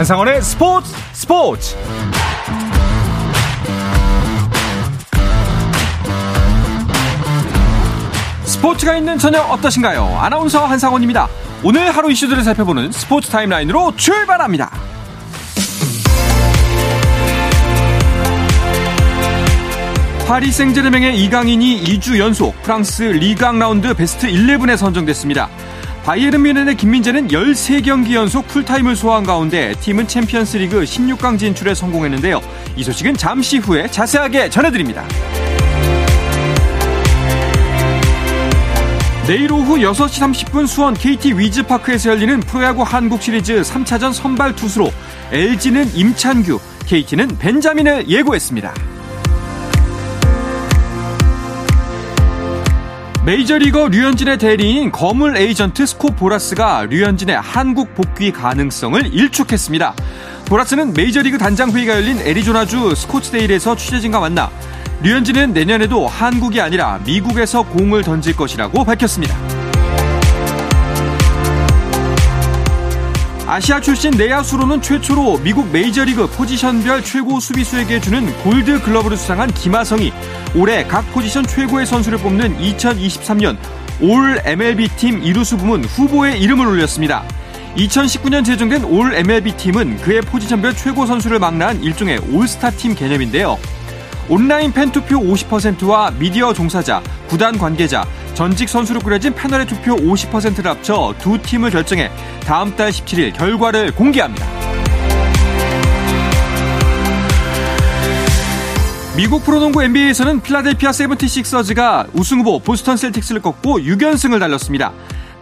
한상원의 스포츠 스포츠 스포츠가 있는 저녁 어떠신가요? 아나운서 한상원입니다. 오늘 하루 이슈들을 살펴보는 스포츠 타임라인으로 출발합니다. 파리 생제르맹의 이강인이 2주 연속 프랑스 리강 라운드 베스트 11에 선정됐습니다. 바이에른 뮌헨의 김민재는 13경기 연속 풀타임을 소화한 가운데 팀은 챔피언스 리그 16강 진출에 성공했는데요. 이 소식은 잠시 후에 자세하게 전해드립니다. 내일 오후 6시 30분 수원 KT 위즈파크에서 열리는 프로야구 한국 시리즈 3차전 선발 투수로 LG는 임찬규, KT는 벤자민을 예고했습니다. 메이저리거 류현진의 대리인 거물 에이전트 스콧 보라스가 류현진의 한국 복귀 가능성을 일축했습니다. 보라스는 메이저리그 단장 회의가 열린 애리조나주 스코츠데일에서 취재진과 만나 류현진은 내년에도 한국이 아니라 미국에서 공을 던질 것이라고 밝혔습니다. 아시아 출신 내야수로는 최초로 미국 메이저리그 포지션별 최고 수비수에게 주는 골드 글러브를 수상한 김하성이 올해 각 포지션 최고의 선수를 뽑는 2023년 올 MLB 팀 이루수 부문 후보에 이름을 올렸습니다. 2019년 제정된 올 MLB 팀은 그의 포지션별 최고 선수를 망라한 일종의 올스타 팀 개념인데요. 온라인 팬투표 50%와 미디어 종사자, 구단 관계자, 전직 선수로 꾸려진 패널의 투표 50%를 합쳐 두 팀을 결정해 다음 달 17일 결과를 공개합니다. 미국 프로농구 NBA에서는 필라델피아 세븐티식서즈가 우승 후보 보스턴 셀틱스를 꺾고 6연승을 달렸습니다.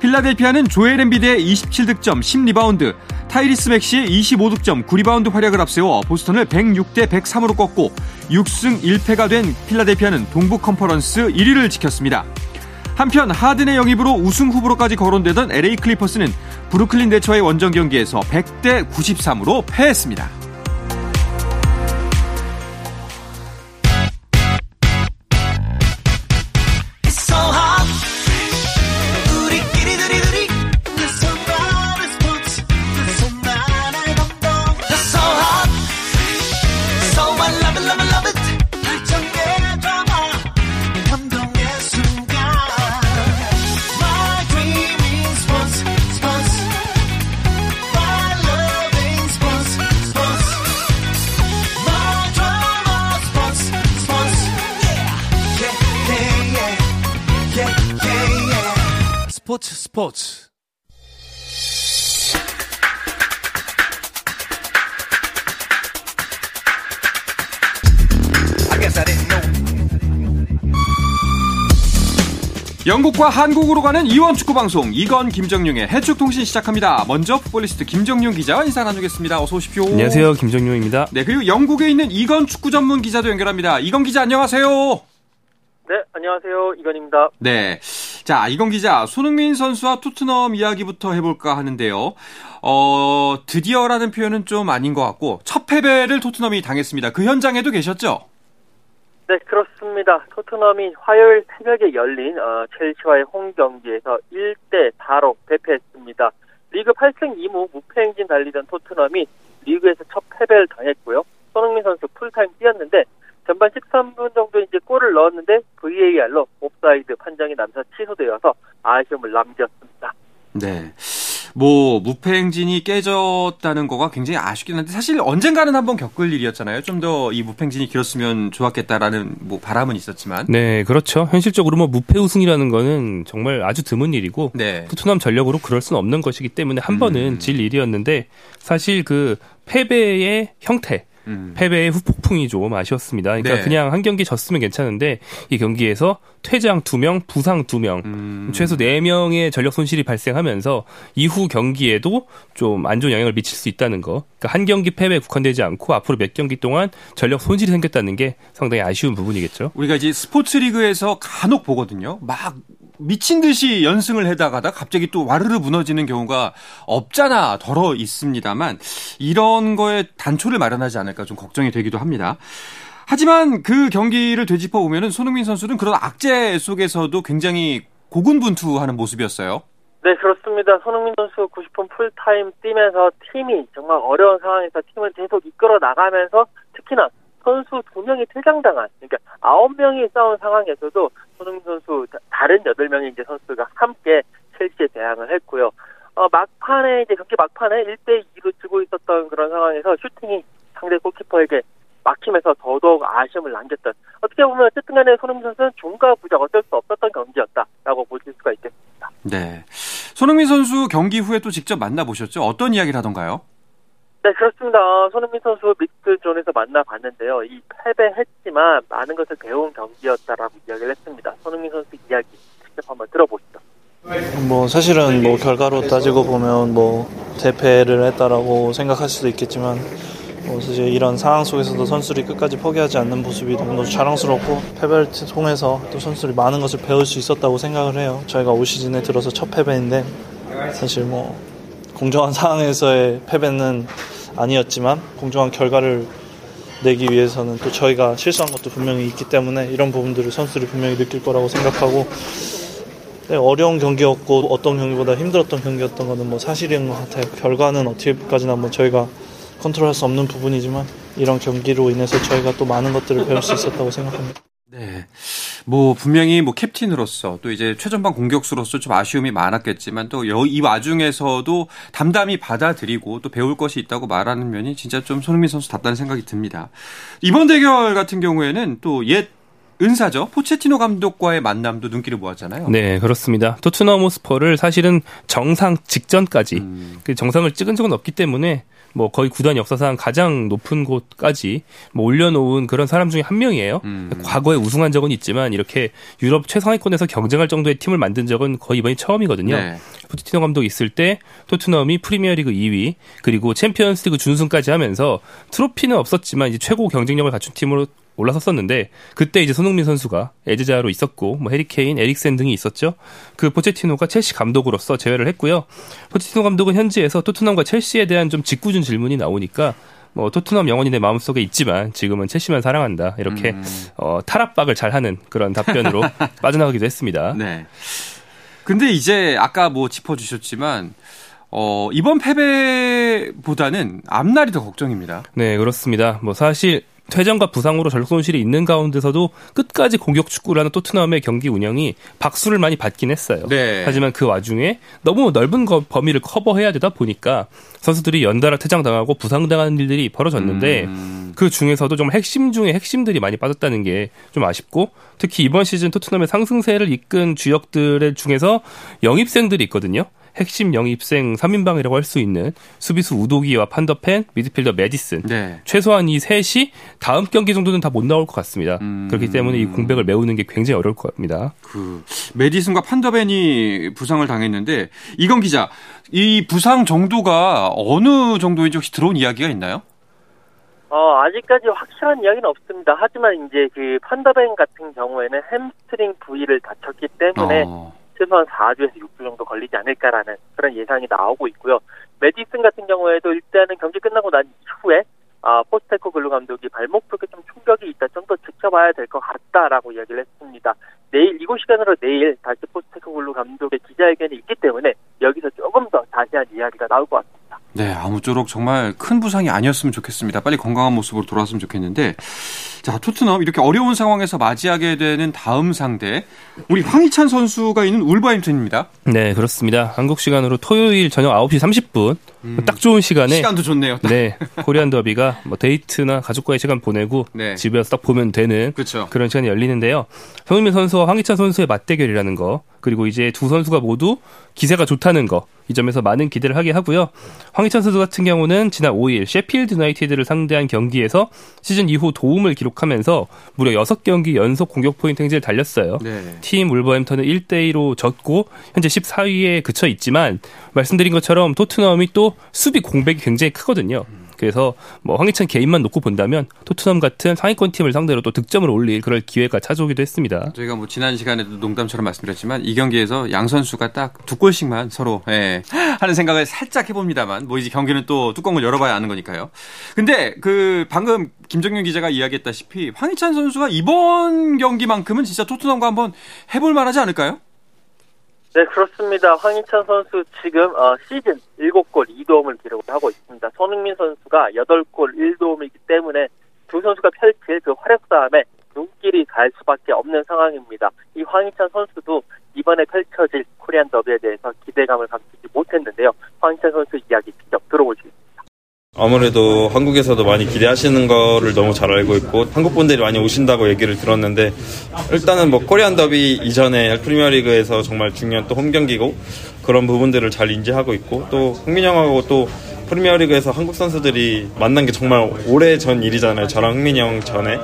필라델피아는 조엘 엠비드의 27득점 10리바운드, 타이리스 맥시의 25득점 9리바운드 활약을 앞세워 보스턴을 106대 103으로 꺾고 6승 1패가 된 필라델피아는 동부 컨퍼런스 1위를 지켰습니다. 한편 하든의 영입으로 우승 후보로까지 거론되던 LA 클리퍼스는 브루클린 네츠와의 원정 경기에서 100대 93으로 패했습니다. 스포츠 영국과 한국으로 가는 이원 축구 방송 이건 김정용의 해축 통신 시작합니다. 먼저 풋볼리스트 김정용 기자와 인사 나누겠습니다. 어서 오십시오. 안녕하세요, 김정용입니다. 네, 그리고 영국에 있는 이건 축구 전문 기자도 연결합니다. 이건 기자 안녕하세요. 네, 안녕하세요. 이건입니다. 네. 자, 이건 기자, 손흥민 선수와 토트넘 이야기부터 해볼까 하는데요. 어, 드디어라는 표현은 좀 아닌 것 같고, 첫 패배를 토트넘이 당했습니다. 그 현장에도 계셨죠? 네, 그렇습니다. 토트넘이 화요일 새벽에 열린 어, 첼시와의 홈 경기에서 1대 4로 패패했습니다. 리그 8승 2무 무패 행진 달리던 토트넘이 리그에서 첫 패배를 당했고요. 손흥민 선수 풀타임 뛰었는데 전반 13분 정도 이제 골을 넣었는데 VAR로 옵사이드 판정이 남사 취소되어서 아쉬움을 남겼습니다. 네. 뭐 무패 행진이 깨졌다는 거가 굉장히 아쉽긴 한데 사실 언젠가는 한번 겪을 일이었잖아요. 좀 더 이 무패 행진이 길었으면 좋았겠다라는 뭐 바람은 있었지만. 네, 그렇죠. 현실적으로 뭐 무패 우승이라는 거는 정말 아주 드문 일이고 네. 토트넘 전력으로 그럴 수는 없는 것이기 때문에 한 번은 음. 질 일이었는데 사실 그 패배의 형태 음. 패배의 후폭풍이 좀 아쉬웠습니다. 그러니까 네. 그냥 한 경기 졌으면 괜찮은데 이 경기에서 퇴장 2명, 부상 2명, 음. 최소 4명의 전력 손실이 발생하면서 이후 경기에도 좀 안 좋은 영향을 미칠 수 있다는 거. 그러니까 한 경기 패배에 국한되지 않고 앞으로 몇 경기 동안 전력 손실이 생겼다는 게 상당히 아쉬운 부분이겠죠. 우리가 이제 스포츠 리그에서 간혹 보거든요. 막 미친 듯이 연승을 해다가다 갑자기 또 와르르 무너지는 경우가 없잖아 덜어 있습니다만 이런 거에 단초를 마련하지 않을까 좀 걱정이 되기도 합니다. 하지만 그 경기를 되짚어 보면은 손흥민 선수는 그런 악재 속에서도 굉장히 고군분투하는 모습이었어요. 네, 그렇습니다. 손흥민 선수 90분 풀타임 뛰면서 팀이 정말 어려운 상황에서 팀을 계속 이끌어 나가면서 특히나 선수 두 명이 퇴장당한 그러니까 아홉 명이 싸운 상황에서도 손흥민 선수 다른 여덟 명의 이제 선수가 함께 첼시에 대항을 했고요. 어, 막판에 이제 경기 막판에 1대 2로 지고 있었던 그런 상황에서 슈팅이 상대 골키퍼에게 막히면서 더더욱 아쉬움을 남겼던 어떻게 보면 어쨌든 간에 손흥민 선수는 중과 부작 어쩔 수 없었던 경기였다라고 보실 수가 있겠습니다. 네. 손흥민 선수 경기 후에 또 직접 만나보셨죠? 어떤 이야기를 하던가요? 네, 그렇습니다. 손흥민 선수 믹스존에서 만나봤는데요. 이 패배했지만 많은 것을 배운 경기였다라고 이야기를 했습니다. 손흥민 선수 이야기 직접 한번 들어보시죠. 뭐 사실은 뭐 결과로 따지고 보면 뭐 대패를 했다라고 생각할 수도 있겠지만 뭐 사실 이런 상황 속에서도 선수들이 끝까지 포기하지 않는 모습이 너무 자랑스럽고 패배를 통해서 또 선수들이 많은 것을 배울 수 있었다고 생각을 해요. 저희가 올 시즌에 들어서 첫 패배인데 사실 뭐 공정한 상황에서의 패배는 아니었지만 공정한 결과를 내기 위해서는 또 저희가 실수한 것도 분명히 있기 때문에 이런 부분들을 선수들이 분명히 느낄 거라고 생각하고 네, 어려운 경기였고 어떤 경기보다 힘들었던 경기였던 것은 뭐 사실인 것 같아요. 결과는 어떻게까지나 뭐 저희가 컨트롤할 수 없는 부분이지만 이런 경기로 인해서 저희가 또 많은 것들을 배울 수 있었다고 생각합니다. 네. 뭐 분명히 뭐 캡틴으로서 또 이제 최전방 공격수로서 좀 아쉬움이 많았겠지만 또 이 와중에서도 담담히 받아들이고 또 배울 것이 있다고 말하는 면이 진짜 좀 손흥민 선수답다는 생각이 듭니다. 이번 대결 같은 경우에는 또 옛 은사죠. 포체티노 감독과의 만남도 눈길을 모았잖아요. 네, 그렇습니다. 토트넘 호스퍼를 사실은 정상 직전까지 음. 그 정상을 찍은 적은 없기 때문에 뭐 거의 구단 역사상 가장 높은 곳까지 뭐 올려놓은 그런 사람 중에 한 명이에요. 음. 과거에 우승한 적은 있지만 이렇게 유럽 최상위권에서 경쟁할 정도의 팀을 만든 적은 거의 이번이 처음이거든요. 네. 포티티노 감독 있을 때 토트넘이 프리미어리그 2위 그리고 챔피언스리그 준승까지 하면서 트로피는 없었지만 이제 최고 경쟁력을 갖춘 팀으로 올라섰었는데 그때 이제 손흥민 선수가 에드자로 있었고 뭐 해리케인, 에릭센 등이 있었죠. 그 포체티노가 첼시 감독으로,서 제외를 했고요. 포체티노 감독은 현지에서 토트넘과 첼시에 대한 좀 직구준 질문이 나오니까 뭐 토트넘 영원히 내 마음속에 있지만 지금은 첼시만 사랑한다 이렇게 음. 어, 탈압박을 잘하는 그런 답변으로 빠져나가기도 했습니다. 네. 근데 이제 아까 뭐 짚어주셨지만 어, 이번 패배보다는 앞날이 더 걱정입니다. 네, 그렇습니다. 뭐 사실 퇴장과 부상으로 전력 손실이 있는 가운데서도 끝까지 공격 축구를 하는 토트넘의 경기 운영이 박수를 많이 받긴 했어요. 네. 하지만 그 와중에 너무 넓은 범위를 커버해야 되다 보니까 선수들이 연달아 퇴장당하고 부상당하는 일들이 벌어졌는데 음. 그 중에서도 정말 핵심 중에 핵심들이 많이 빠졌다는 게 좀 아쉽고 특히 이번 시즌 토트넘의 상승세를 이끈 주역들 중에서 영입생들이 있거든요. 핵심 영입생 3인방이라고 할 수 있는 수비수 우도기와 판더벤, 미드필더 메디슨. 네. 최소한 이 셋이 다음 경기 정도는 다 못 나올 것 같습니다. 음... 그렇기 때문에 이 공백을 메우는 게 굉장히 어려울 것 같습니다. 그 메디슨과 판더벤이 부상을 당했는데 이건 기자, 이 부상 정도가 어느 정도인지 혹시 들어온 이야기가 있나요? 어, 아직까지 확실한 이야기는 없습니다. 하지만 이제 그 판더벤 같은 경우에는 햄스트링 부위를 다쳤기 때문에 어. 최소한 4주에서 6주 정도 걸리지 않을까라는 그런 예상이 나오고 있고요. 메디슨 같은 경우에도 일단은 경기 끝나고 난 이후에 아, 포스테코 글루 감독이 발목 쪽에 좀 충격이 있다. 좀 더 지켜봐야 될 것 같다라고 이야기를 했습니다. 내일 이곳 시간으로 내일 다시 포스테코 글루 감독의 기자회견이 있기 때문에 여기서 조금 더 자세한 이야기가 나올 것 같습니다. 네, 아무쪼록 정말 큰 부상이 아니었으면 좋겠습니다. 빨리 건강한 모습으로 돌아왔으면 좋겠는데 자, 토트넘 이렇게 어려운 상황에서 맞이하게 되는 다음 상대 우리 황희찬 선수가 있는 울버햄튼입니다. 네, 그렇습니다. 한국 시간으로 토요일 저녁 9시 30분 음, 딱 좋은 시간에 시간도 좋네요. 딱. 네, 코리안 더비가 뭐 데이트나 가족과의 시간 보내고 네. 집에서 딱 보면 되는 그렇죠. 그런 시간이 열리는데요. 손흥민 선수와 황희찬 선수의 맞대결이라는 거 그리고 이제 두 선수가 모두 기세가 좋다는 거. 이 점에서 많은 기대를 하게 하고요. 황희찬 선수 같은 경우는 지난 5일 셰필드 유나이티드를 상대한 경기에서 시즌 2호 도움을 기록하면서 무려 6경기 연속 공격 포인트 행진을 달렸어요. 네. 팀 울버햄턴은 1대 2로 졌고 현재 14위에 그쳐 있지만 말씀드린 것처럼 토트넘이 또 수비 공백이 굉장히 크거든요. 그래서 뭐 황희찬 개인만 놓고 본다면 토트넘 같은 상위권 팀을 상대로 또 득점을 올릴 그럴 기회가 찾아오기도 했습니다. 저희가 뭐 지난 시간에도 농담처럼 말씀드렸지만 이 경기에서 양 선수가 딱 두 골씩만 서로 예, 하는 생각을 살짝 해봅니다만 뭐 이제 경기는 또 뚜껑을 열어봐야 아는 거니까요. 근데 그 방금 김정윤 기자가 이야기했다시피 황희찬 선수가 이번 경기만큼은 진짜 토트넘과 한번 해볼 만하지 않을까요? 네, 그렇습니다. 황희찬 선수 지금 어, 시즌 7골 2도움을 기록을 하고 있습니다. 손흥민 선수가 8골 1도움이기 때문에 두 선수가 펼칠 그 활약 싸움에 눈길이 갈 수밖에 없는 상황입니다. 이 황희찬 선수도 이번에 펼쳐질 코리안 더비에 대해서 기대감을 감추지 못했는데요. 황희찬 선수 이야기 직접 들어보시겠습니다. 아무래도 한국에서도 많이 기대하시는 거를 너무 잘 알고 있고 한국 분들이 많이 오신다고 얘기를 들었는데 일단은 뭐 코리안 더비 이전에 프리미어리그에서 정말 중요한 또 홈 경기고 그런 부분들을 잘 인지하고 있고 또 흥민 형하고 또 프리미어리그에서 한국 선수들이 만난 게 정말 오래 전 일이잖아요. 저랑 흥민 형 전에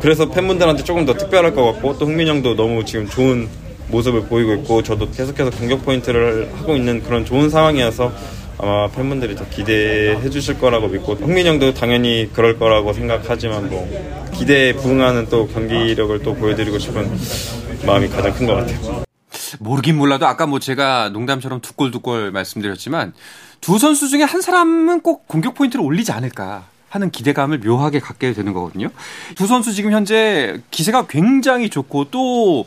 그래서 팬분들한테 조금 더 특별할 것 같고 또 흥민 형도 너무 지금 좋은 모습을 보이고 있고 저도 계속해서 공격 포인트를 하고 있는 그런 좋은 상황이어서 아마 팬분들이 더 기대해 주실 거라고 믿고 흥민 형도 당연히 그럴 거라고 생각하지만 뭐 기대에 부응하는 또 경기력을 또 보여드리고 싶은 마음이 가장 큰 것 같아요. 모르긴 몰라도 아까 뭐 제가 농담처럼 두골두골 말씀드렸지만 두 선수 중에 한 사람은 꼭 공격 포인트를 올리지 않을까 하는 기대감을 묘하게 갖게 되는 거거든요. 두 선수 지금 현재 기세가 굉장히 좋고 또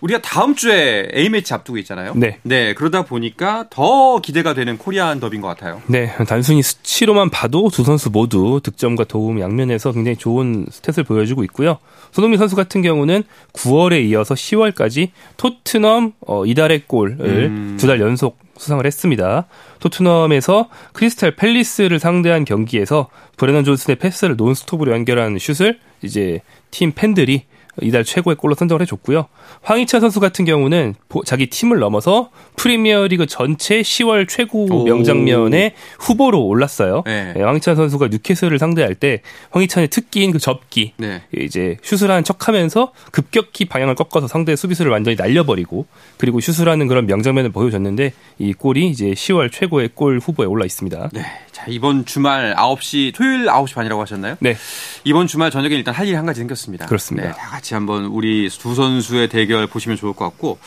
우리가 다음 주에 A매치 앞두고 있잖아요. 네. 네. 그러다 보니까 더 기대가 되는 코리안 더비인 것 같아요. 네, 단순히 수치로만 봐도 두 선수 모두 득점과 도움 양면에서 굉장히 좋은 스탯을 보여주고 있고요. 손흥민 선수 같은 경우는 9월에 이어서 10월까지 토트넘 어, 이달의 골을 음. 두달 연속 수상을 했습니다. 토트넘에서 크리스탈 팰리스를 상대한 경기에서 브레넌 존슨의 패스를 논스톱으로 연결한 슛을 이제 팀 팬들이 이달 최고의 골로 선정을 해줬고요. 황희찬 선수 같은 경우는 보- 자기 팀을 넘어서 프리미어리그 전체 10월 최고 오. 명장면에 후보로 올랐어요. 네. 네, 황희찬 선수가 뉴캐슬을 상대할 때 황희찬의 특기인 그 접기 네. 이제 슛을 하는 척하면서 급격히 방향을 꺾어서 상대 수비수를 완전히 날려버리고 그리고 슛을 하는 그런 명장면을 보여줬는데 이 골이 이제 10월 최고의 골 후보에 올라 있습니다. 네. 자, 이번 주말 9시, 토요일 9시 반이라고 하셨나요? 네. 이번 주말 저녁에 일단 할 일이 한 가지 생겼습니다. 그렇습니다. 네, 다 같이 한번 우리 두 선수의 대결 보시면 좋을 것 같고.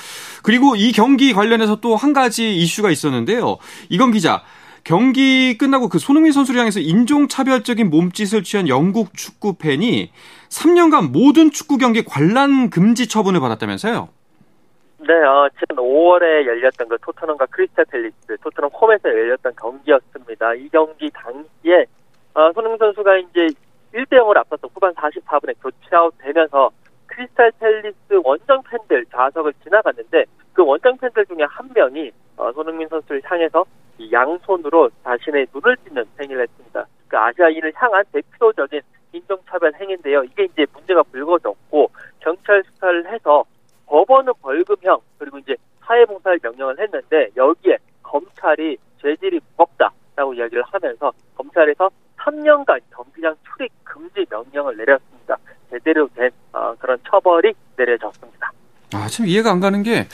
그리고 이 경기 관련해서 또 한 가지 이슈가 있었는데요. 이건 기자. 경기 끝나고 그 손흥민 선수를 향해서 인종차별적인 몸짓을 취한 영국 축구 팬이 3년간 모든 축구 경기 관람 금지 처분을 받았다면서요? 네, 어, 지난 5월에 열렸던 그 토트넘과 크리스탈 팰리스, 토트넘 홈에서 열렸던 경기였습니다. 이 경기 당시에 어, 손흥민 선수가 이제 1대 0을 앞섰던 후반 44분에 교체아웃 되면서 크리스탈 팰리스 원정 팬들 좌석을 지나갔는데 그 원정 팬들 중에 한 명이 어, 손흥민 선수를 향해서 이 양손으로 자신의 눈을 찢는 행위를 했습니다. 그 아시아인을 향한 대표적인 인종차별 행위인데요. 이게 이제 문제가 불거졌고 경찰 수사를 해서 법원은 벌금형 그리고 이제 사회봉사를 명령을 했는데 여기에 검찰이 죄질이 무겁다라고 이야기를 하면서 검찰에서 3년간 경기장 출입 금지 명령을 내렸습니다. 제대로 된 어, 그런 처벌이 내려졌습니다. 아, 참 이해가 안 가는 게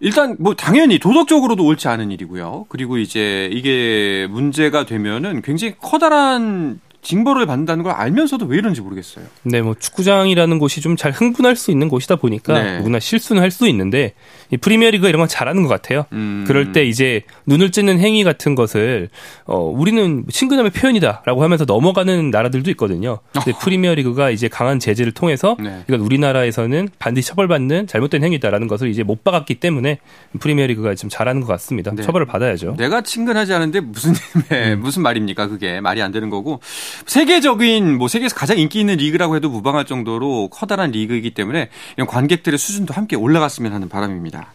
일단 뭐 당연히 도덕적으로도 옳지 않은 일이고요. 그리고 이제 이게 문제가 되면은 굉장히 커다란 징벌을 받는다는 걸 알면서도 왜 이런지 모르겠어요. 네, 뭐 축구장이라는 곳이 좀 잘 흥분할 수 있는 곳이다 보니까 네. 누구나 실수는 할 수 있는데 이 프리미어리그가 이런 건 잘하는 것 같아요. 음. 그럴 때 이제 눈을 찢는 행위 같은 것을 어 우리는 친근함의 표현이다라고 하면서 넘어가는 나라들도 있거든요. 근데 프리미어리그가 이제 강한 제재를 통해서 네. 이건 우리나라에서는 반드시 처벌받는 잘못된 행위다라는 것을 이제 못 박았기 때문에 프리미어리그가 좀 잘하는 것 같습니다. 네. 처벌을 받아야죠. 내가 친근하지 않은데 무슨 네, 무슨 말입니까? 그게 말이 안 되는 거고 세계적인 뭐 세계에서 가장 인기 있는 리그라고 해도 무방할 정도로 커다란 리그이기 때문에 이런 관객들의 수준도 함께 올라갔으면 하는 바람입니다.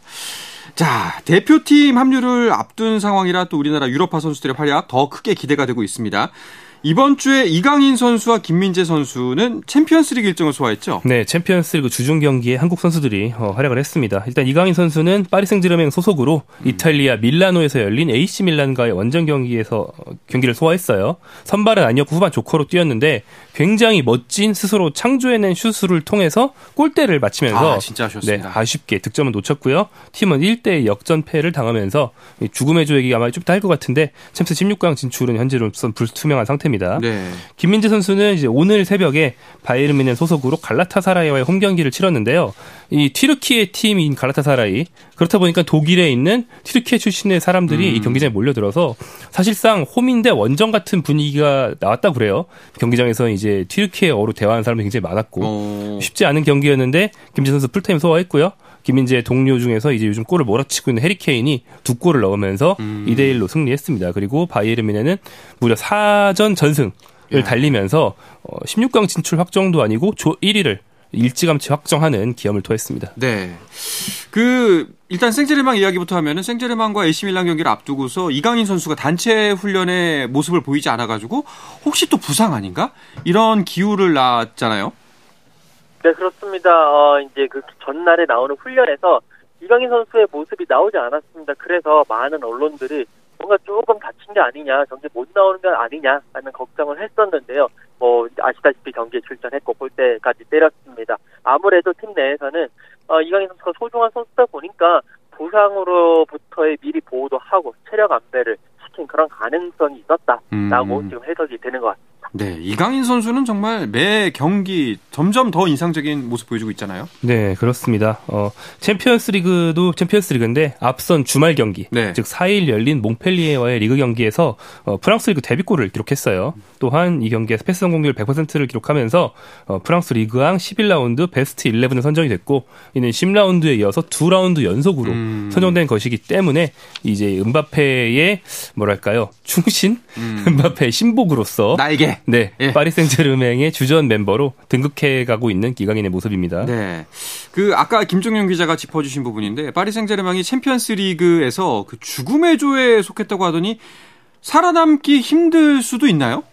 자, 대표팀 합류를 앞둔 상황이라 또 우리나라 유럽파 선수들의 활약 더 크게 기대가 되고 있습니다. 이번 주에 이강인 선수와 김민재 선수는 챔피언스리그 일정을 소화했죠. 네, 챔피언스리그 주중 경기에 한국 선수들이 어, 활약을 했습니다. 일단 이강인 선수는 파리 생제르맹 소속으로 이탈리아 밀라노에서 열린 AC 밀란과의 원정 경기에서 어, 경기를 소화했어요. 선발은 아니었고 후반 조커로 뛰었는데 굉장히 멋진 스스로 창조해낸 슛을 통해서 골대를 맞히면서 아, 진짜 아쉬웠습니다. 네, 아쉽게 득점은 놓쳤고요. 팀은 1대 역전패를 당하면서 이 죽음의 조 얘기가 아마 좀 이따 할것 같은데 챔스 16강 진출은 현재로선 불투명한 상태입니다. 네. 김민재 선수는 이제 오늘 새벽에 바이에른 뮌헨 소속으로 갈라타사라이와의 홈 경기를 치렀는데요. 이 튀르키예 팀인 갈라타사라이 그렇다 보니까 독일에 있는 튀르키예 출신의 사람들이 음. 이 경기장에 몰려들어서 사실상 홈인데 원정 같은 분위기가 나왔다 그래요. 경기장에서 이제 튀르키예어로 대화하는 사람들이 굉장히 많았고 어. 쉽지 않은 경기였는데 김민재 선수 풀타임 소화했고요. 김민재 동료 중에서 이제 요즘 골을 몰아치고 있는 해리 케인이 두 골을 넣으면서 음. 2대 1로 승리했습니다. 그리고 바이에른 뮌헨은 무려 4전 전승을 네. 달리면서 16강 어, 진출 확정도 아니고 조 1위를 일찌감치 확정하는 기염을 토했습니다. 네. 그 일단 생제르맹 이야기부터 하면은 생제르맹과 AC 밀란 경기를 앞두고서 이강인 선수가 단체 훈련에 모습을 보이지 않아 가지고 혹시 또 부상 아닌가? 이런 기우를 낳았잖아요. 네, 그렇습니다. 어, 이제 그 전날에 나오는 훈련에서 이강인 선수의 모습이 나오지 않았습니다. 그래서 많은 언론들이 뭔가 조금 다친 게 아니냐, 경기 못 나오는 게 아니냐 하는 걱정을 했었는데요. 뭐 아시다시피 경기에 출전했고 골대까지 때렸습니다. 아무래도 팀 내에서는 어, 이강인 선수가 소중한 선수다 보니까 부상으로부터의 미리 보호도 하고 체력 안배를 시킨 그런 가능성이 있었다라고 음. 지금 해석이 되는 것 같습니다. 네, 이강인 선수는 정말 매 경기 점점 더 인상적인 모습 보여주고 있잖아요. 네, 그렇습니다. 어, 챔피언스리그도 챔피언스리그인데 앞선 주말 경기, 네. 즉 4일 열린 몽펠리에와의 리그 경기에서 어, 프랑스리그 데뷔골을 기록했어요. 또한 이 경기에서 패스 성공률 100%를 기록하면서 어, 프랑스 리그앙 11라운드 베스트 11에 선정이 됐고 이는 10라운드에 이어서 두 라운드 연속으로 음. 선정된 것이기 때문에 이제 은바페의 뭐랄까요 충신 음. 은바페의 신복으로서 나에 게네 예. 파리 생제르맹의 주전 멤버로 등극해 가고 있는 기강인의 모습입니다. 네, 그 아까 김종현 기자가 짚어 주신 부분인데 파리 생제르맹이 챔피언스리그에서 그 죽음의 조에 속했다고 하더니 살아남기 힘들 수도 있나요?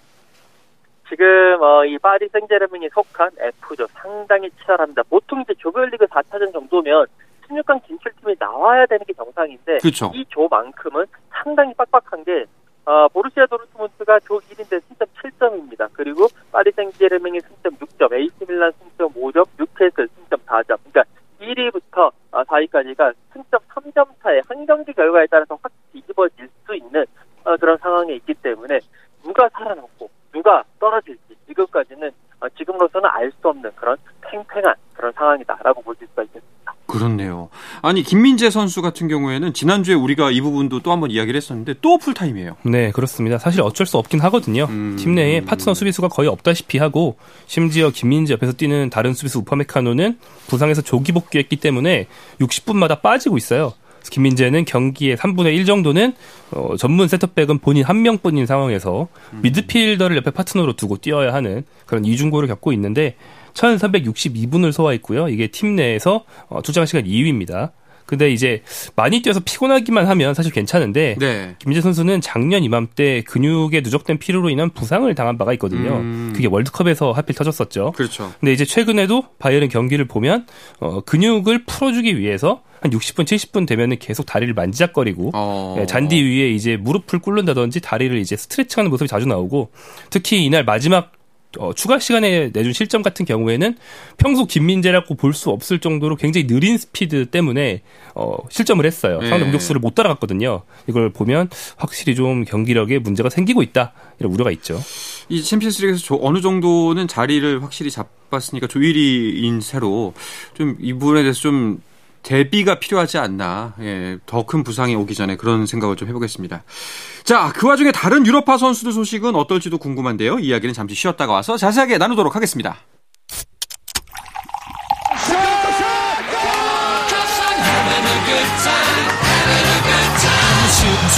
지금 어, 이 파리 생제르맹이 속한 F조 상당히 치열합니다. 보통 이제 조별리그 4차전 정도면 16강 진출팀이 나와야 되는 게 정상인데 그쵸. 이 조만큼은 상당히 빡빡한 게 어, 보르시아 도르트문트가 조 1인데 승점 7점입니다. 그리고 파리 생제르맹이 승점 6점, AC 밀란 승점 5점, 뉴캐슬 승점 4점. 그러니까 1위부터 4위까지가 승점 3점 차에 한 경기 결과에 따라서 확 뒤집어질 수 있는 어, 그런 상황에 있기 때문에 누가 살아남고 누가 떨어질지 이것까지는 어, 지금으로서는 알 수 없는 그런 팽팽한 그런 상황이다라고 볼 수가 있겠습니다. 그렇네요. 아니 김민재 선수 같은 경우에는 지난주에 우리가 이 부분도 또 한번 이야기를 했었는데 또 풀타임이에요. 네, 그렇습니다. 사실 어쩔 수 없긴 하거든요. 음... 팀 내에 파트너 수비수가 거의 없다시피 하고 심지어 김민재 옆에서 뛰는 다른 수비수 우파메카노는 부상에서 조기 복귀했기 때문에 60분마다 빠지고 있어요. 김민재는 경기의 3분의 1 정도는 어, 전문 세터백은 본인 한 명뿐인 상황에서 음. 미드필더를 옆에 파트너로 두고 뛰어야 하는 그런 이중고를 겪고 있는데 1362분을 소화했고요. 이게 팀 내에서 어, 출장 시간 2위입니다. 근데 이제 많이 뛰어서 피곤하기만 하면 사실 괜찮은데 네. 김민재 선수는 작년 이맘때 근육에 누적된 피로로 인한 부상을 당한 바가 있거든요. 음. 그게 월드컵에서 하필 터졌었죠. 그렇죠. 근데 이제 최근에도 바이에른 경기를 보면 어, 근육을 풀어주기 위해서 한 60분, 70분 되면은 계속 다리를 만지작거리고 어. 예, 잔디 위에 이제 무릎을 꿇는다든지 다리를 이제 스트레칭하는 모습이 자주 나오고 특히 이날 마지막 어, 추가 시간에 내준 실점 같은 경우에는 평소 김민재라고 볼 수 없을 정도로 굉장히 느린 스피드 때문에 어, 실점을 했어요. 상대 네. 공격수를 못 따라갔거든요. 이걸 보면 확실히 좀 경기력에 문제가 생기고 있다 이런 우려가 있죠. 이 챔피언스리그에서 어느 정도는 자리를 확실히 잡았으니까 조일이인 새로 좀 이 부분에 대해서 좀 대비가 필요하지 않나. 예, 더 큰 부상이 오기 전에 그런 생각을 좀 해보겠습니다. 자, 그 와중에 다른 유럽파 선수들 소식은 어떨지도 궁금한데요. 이야기는 잠시 쉬었다가 와서 자세하게 나누도록 하겠습니다.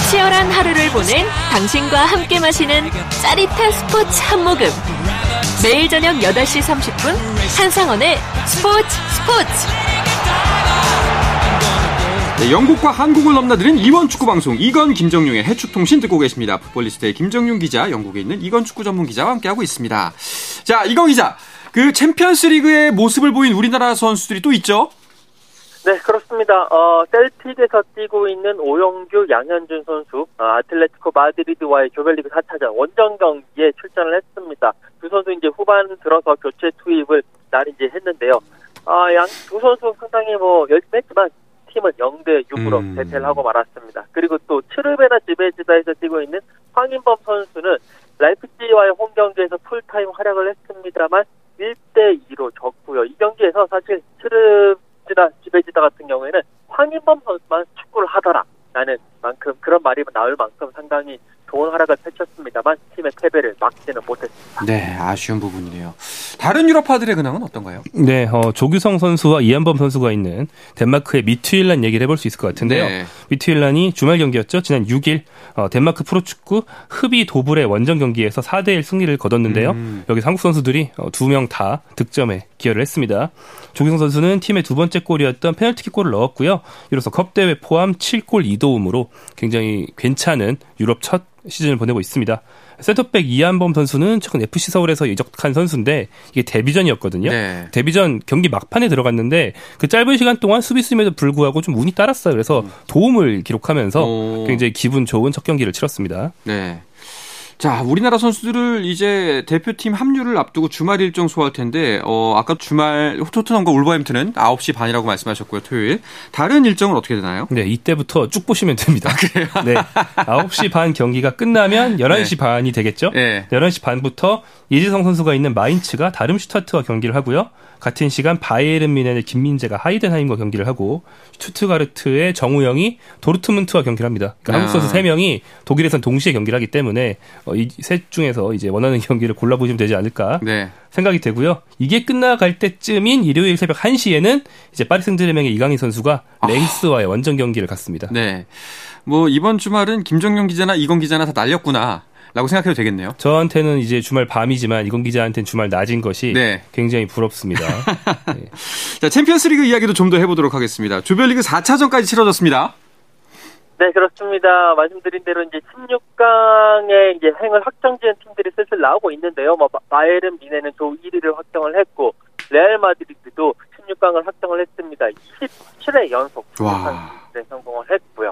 치열한 하루를 보낸 당신과 함께 마시는 짜릿한 스포츠 한 모금. 매일 저녁 8시 30분 한상원의 스포츠 스포츠. 네, 영국과 한국을 넘나드는 이원 축구 방송 이건 김정용의 해축 통신 듣고 계십니다. 풋볼리스트의 김정용 기자, 영국에 있는 이건 축구 전문 기자와 함께하고 있습니다. 자, 이건 기자, 그 챔피언스리그의 모습을 보인 우리나라 선수들이 또 있죠? 네, 그렇습니다. 어, 셀틱에서 뛰고 있는 오영규, 양현준 선수, 어, 아틀레티코 마드리드와의 조별리그 4차전 원정 경기에 출전을 했습니다. 두 선수 이제 후반 들어서 교체 투입을 날 이제 했는데요. 어, 양 두 선수 상당히 뭐 열심히 했지만 팀은 0대 6으로 음. 대패를 하고 말았습니다. 그리고 또 츠르베나 즈베즈다에서 뛰고 있는 황인범 선수는 라이프치히와의 홈 경기에서 풀타임 활약을 했습니다만 1대 2로 졌고요. 이 경기에서 사실 츠르베나 즈베즈다 같은 경우에는 황인범 선수만 축구를 하더라. 라는 만큼 그런 말이 나올 만큼 상당히 좋은 활약을 펼쳤습니다만 팀의 패배를 막지는 못했습니다. 네, 아쉬운 부분이네요. 다른 유럽파들의 근황은 어떤가요? 네, 어, 조규성 선수와 이한범 선수가 있는 덴마크의 미트윌란 얘기를 해볼 수 있을 것 같은데요. 네. 미트윌란이 주말 경기였죠. 지난 6일 어, 덴마크 프로축구 흡이 도블의 원정 경기에서 4대1 승리를 거뒀는데요. 음. 여기서 한국 선수들이 어, 두명 다 득점에 기여를 했습니다. 조규성 선수는 팀의 두 번째 골이었던 페널티킥 골을 넣었고요. 이로써 컵대회 포함 7골 2도움으로 굉장히 괜찮은 유럽 첫 시즌을 보내고 있습니다. 센터백 이한범 선수는 최근 FC 서울에서 이적한 선수인데 이게 데뷔전이었거든요. 네. 데뷔전 경기 막판에 들어갔는데 그 짧은 시간 동안 수비수임에도 불구하고 좀 운이 따랐어요. 그래서 도움을 기록하면서 오. 굉장히 기분 좋은 첫 경기를 치렀습니다. 네. 자, 우리나라 선수들을 이제 대표팀 합류를 앞두고 주말 일정 소화할 텐데, 어, 아까 주말 토트넘과 울버햄튼은 9시 반이라고 말씀하셨고요, 토요일. 다른 일정은 어떻게 되나요? 네, 이때부터 쭉 보시면 됩니다. 네. 9시 반 경기가 끝나면 11시 반이 되겠죠? 네. 11시 반부터 이재성 선수가 있는 마인츠가 다름 슈타트와 경기를 하고요. 같은 시간 바이에른 미넨의 김민재가 하이덴하임과 경기를 하고 슈트가르트의 정우영이 도르트문트와 경기를 합니다. 그러니까 아. 한국 선수 3명이 독일에선 동시에 경기를 하기 때문에 어, 이셋 중에서 이제 원하는 경기를 골라보시면 되지 않을까 네. 생각이 되고요. 이게 끝나갈 때쯤인 일요일 새벽 1시에는 이제 파리 생제르맹의 이강인 선수가 랭스와의 원정 경기를 갖습니다. 네. 뭐, 이번 주말은 김정용 기자나 이건 기자나 다 날렸구나. 라고 생각해도 되겠네요. 저한테는 이제 주말 밤이지만 이건 기자한테는 주말 낮인 것이 네. 굉장히 부럽습니다. 네. 자, 챔피언스 리그 이야기도 좀 더 해보도록 하겠습니다. 조별리그 4차전까지 치러졌습니다. 네, 그렇습니다. 말씀드린 대로 이제 16강에 이제 행을 확정 지은 팀들이 슬슬 나오고 있는데요. 뭐, 바- 바이에른 뮌헨은 조 1위를 확정을 했고, 레알 마드리드도 16강을 확정을 했습니다. 27회 연속 와. 네, 성공을 했고요.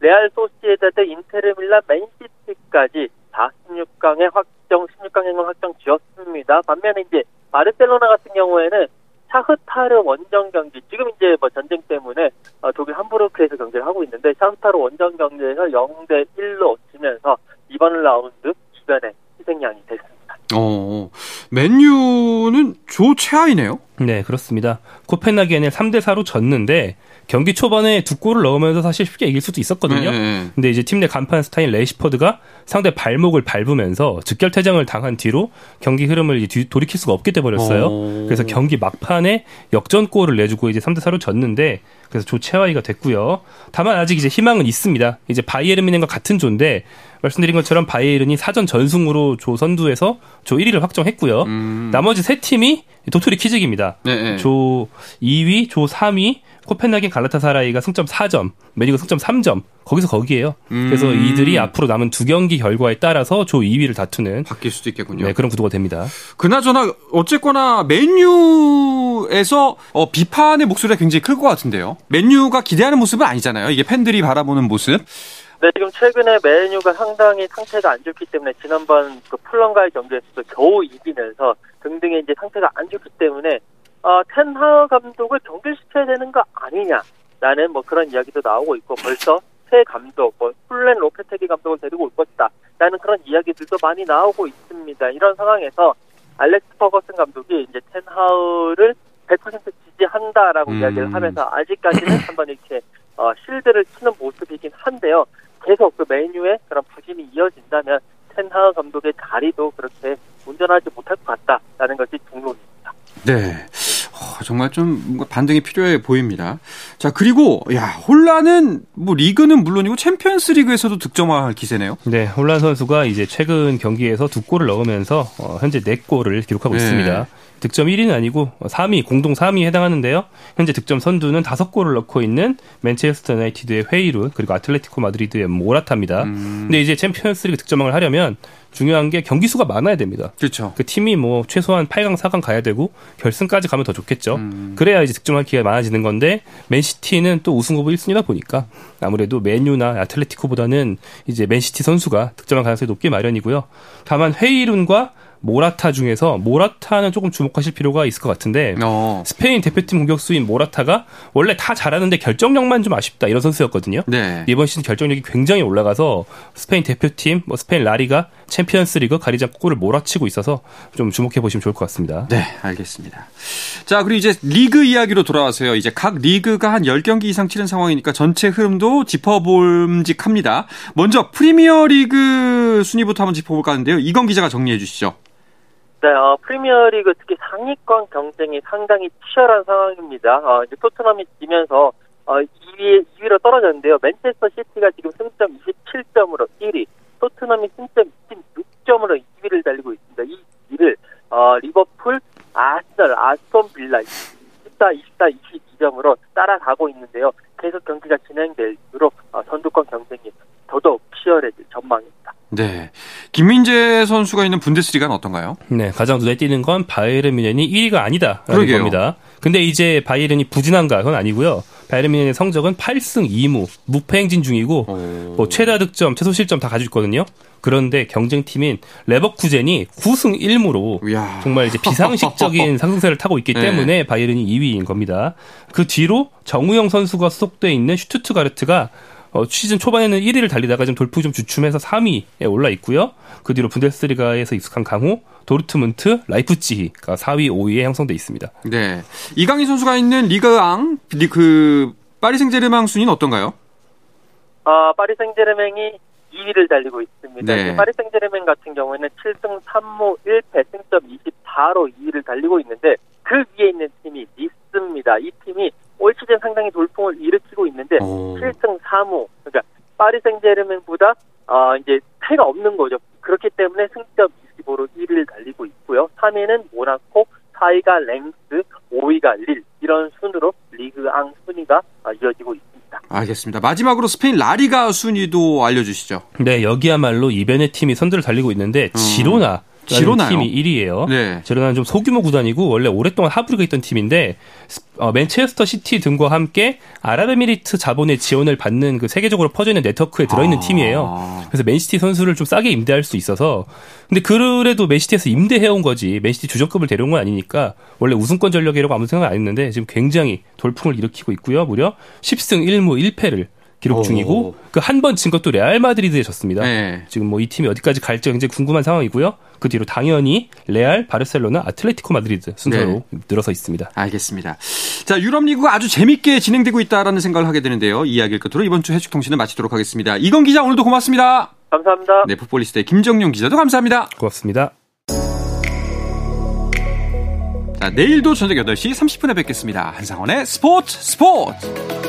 레알 소시에다드, 인테르 밀란, 맨시티까지 다 16강에 확정, 16강 행을 확정 지었습니다. 반면에 이제 바르셀로나 같은 경우에는 샤흐타르 원정 경기, 지금 이제 뭐 전쟁 때문에 어, 독일 함부르크에서 경기를 하고 있는데 샤흐타르 원정 경기에서 0대 1로 지면서 이번 라운드 이변의 희생양이 됐습니다. 어, 맨유는 조 최하위네요. 네, 그렇습니다. 코펜하겐에 3대 4로 졌는데 경기 초반에 두 골을 넣으면서 사실 쉽게 이길 수도 있었거든요. 네. 근데 이제 팀 내 간판 스타인 레시퍼드가 상대 발목을 밟으면서 즉결 퇴장을 당한 뒤로 경기 흐름을 이제 뒤- 돌이킬 수가 없게 돼 버렸어요. 오. 그래서 경기 막판에 역전골을 내주고 이제 3대 4로 졌는데 그래서 조채화이가 됐고요. 다만 아직 이제 희망은 있습니다. 이제 바이에른 미넨과 같은 조인데 말씀드린 것처럼 바이에른이 사전 전승으로 조 선두에서 조 1위를 확정했고요. 음. 나머지 세 팀이 도토리 키즈기입니다. 네, 네. 조 2위, 조 3위, 코펜하겐 갈라타사라이가 승점 4점, 메뉴가 승점 3점. 거기서 거기에요. 그래서 음. 이들이 앞으로 남은 두 경기 결과에 따라서 조 2위를 다투는 바뀔 수도 있겠군요. 네, 그런 구도가 됩니다. 그나저나 어쨌거나 맨유에서 어, 비판의 목소리가 굉장히 클 것 같은데요. 맨유가 기대하는 모습은 아니잖아요. 이게 팬들이 바라보는 모습. 네, 지금 최근에 맨유가 상당히 상태가 안 좋기 때문에 지난번 그 풀럼과의 경기에서도 겨우 이기면서 등등의 이제 상태가 안 좋기 때문에 어, 텐하흐 감독을 경질시켜야 되는 거 아니냐라는 뭐 그런 이야기도 나오고 있고 벌써 새 감독, 뭐 플랜 로페테기 감독을 데리고 올 것이다라는 그런 이야기들도 많이 나오고 있습니다. 이런 상황에서 알렉스 퍼거슨 감독이 이제 텐하흐를 100% 지지한다라고 음. 이야기를 하면서 아직까지는 한번 이렇게 어, 실드를 치는 모습이긴 한데요. 계속 그 맨유의 그런 부진이 이어진다면 텐하흐 감독의 자리도 그렇게 온전하지 못할 것 같다라는 것이 중론입니다. 네. 어, 정말 좀 뭔가 반등이 필요해 보입니다. 자, 그리고 야, 홀란은 뭐 리그는 물론이고 챔피언스 리그에서도 득점할 기세네요. 네, 홀란 선수가 이제 최근 경기에서 두 골을 넣으면서 어, 현재 네 골을 기록하고 네. 있습니다. 득점 1위는 아니고 3위, 공동 3위에 해당하는데요. 현재 득점 선두는 다섯 골을 넣고 있는 맨체스터 유나이티드의 회이룬 그리고 아틀레티코 마드리드의 모라타입니다. 음. 근데 이제 챔피언스리그 득점왕을 하려면 중요한 게 경기 수가 많아야 됩니다. 그렇죠. 그 팀이 뭐 최소한 8강, 4강 가야 되고 결승까지 가면 더 좋겠죠. 음. 그래야 이제 득점할 기회가 많아지는 건데 맨시티는 또 우승 후보 1순위다 보니까 아무래도 맨유나 아틀레티코보다는 이제 맨시티 선수가 득점할 가능성이 높게 마련이고요. 다만 회이룬과 모라타 중에서 모라타는 조금 주목하실 필요가 있을 것 같은데 어. 스페인 대표팀 공격수인 모라타가 원래 다 잘하는데 결정력만 좀 아쉽다 이런 선수였거든요. 네. 이번 시즌 결정력이 굉장히 올라가서 스페인 대표팀, 뭐 스페인 라리가, 챔피언스리그 가리지 않고 골을 몰아치고 있어서 좀 주목해 보시면 좋을 것 같습니다. 네, 알겠습니다. 자, 그리고 이제 리그 이야기로 돌아와서요. 이제 각 리그가 한 10경기 이상 치른 상황이니까 전체 흐름도 짚어볼직합니다. 먼저 프리미어 리그 순위부터 한번 짚어볼까 하는데요. 이건 기자가 정리해 주시죠. 네, 어, 프리미어리그 특히 상위권 경쟁이 상당히 치열한 상황입니다. 어, 이제 토트넘이 지면서 어, 2위, 2위로 떨어졌는데요. 맨체스터 시티가 지금 승점 27점으로 1위, 토트넘이 승점 26점으로 2위를 달리고 있습니다. 이 2위를 어, 리버풀, 아스널, 아스톤 빌라 24, 24, 22점으로 따라가고 있는데요. 계속 경기가 진행될수록 어, 선두권 경쟁이 더더욱 치열해질 전망입니다. 네. 김민재 선수가 있는 분데스리가는 어떤가요? 네, 가장 눈에 띄는 건 바이에른 뮌헨이 1위가 아니다라는 그러게요. 겁니다. 근데 이제 바이에른이 부진한가 그건 아니고요. 바이에른 뮌헨의 성적은 8승 2무 무패 행진 중이고 뭐 최다 득점, 최소 실점 다 가지고 있거든요. 그런데 경쟁팀인 레버쿠젠이 9승 1무로 이야. 정말 이제 비상식적인 상승세를 타고 있기 네. 때문에 바이에른이 2위인 겁니다. 그 뒤로 정우영 선수가 소속돼 있는 슈투트가르트가 어, 시즌 초반에는 1위를 달리다가 좀 돌풍이 좀 주춤해서 3위에 올라 있고요. 그 뒤로 분데스리가에서 익숙한 강호, 도르트문트, 라이프치히가 4위, 5위에 형성돼 있습니다. 네. 이강인 선수가 있는 리그앙 리- 그 파리 생제르맹 순위는 어떤가요? 아, 파리 생제르맹이 2위를 달리고 있습니다. 네. 파리 생제르맹 같은 경우에는 7승 3무 1패 승점 24로 2위를 달리고 있는데 그 위에 있는 팀이 니스입니다. 이 팀이 올 시즌 상당히 돌풍을 일으키고 있는데 오. 7승 3무 그러니까 파리 생제르맹보다 어, 이제 패가 없는 거죠. 그렇기 때문에 승점 25로 1위를 달리고 있고요. 3위는 모나코, 4위가 랭스, 5위가 릴 이런 순으로 리그앙 순위가 어, 이어지고 있습니다. 알겠습니다. 마지막으로 스페인 라리가 순위도 알려주시죠. 네, 여기야말로 이변의 팀이 선두를 달리고 있는데 지로나 지로나요? 팀이 1위예요. 네. 지로나는 좀 소규모 구단이고 원래 오랫동안 하부 리그에 있던 팀인데 스- 어, 맨체스터 시티 등과 함께 아랍에미리트 자본의 지원을 받는 그 세계적으로 퍼져 있는 네트워크에 들어 있는 아. 팀이에요. 그래서 맨시티 선수를 좀 싸게 임대할 수 있어서 근데 그래도 맨시티에서 임대해 온 거지 맨시티 주전급을 데려온 건 아니니까 원래 우승권 전력이라고 아무도 생각 안 했는데 지금 굉장히 돌풍을 일으키고 있고요. 무려 10승 1무 1패를 기록 오. 중이고 그 한 번 진 것도 레알 마드리드에 졌습니다. 네. 지금 뭐 이 팀이 어디까지 갈지 굉장히 궁금한 상황이고요. 그 뒤로 당연히 레알, 바르셀로나, 아틀레티코 마드리드 순서로 늘어서 있습니다. 알겠습니다. 자, 유럽 리그가 아주 재밌게 진행되고 있다라는 생각을 하게 되는데요. 이 이야기를 끝으로 이번 주 해축 통신을 마치도록 하겠습니다. 이건 기자 오늘도 고맙습니다. 감사합니다. 네, 풋볼리스트의 김정용 기자도 감사합니다. 고맙습니다. 자, 내일도 저녁 8시 30분에 뵙겠습니다. 한상원의 스포츠 스포츠!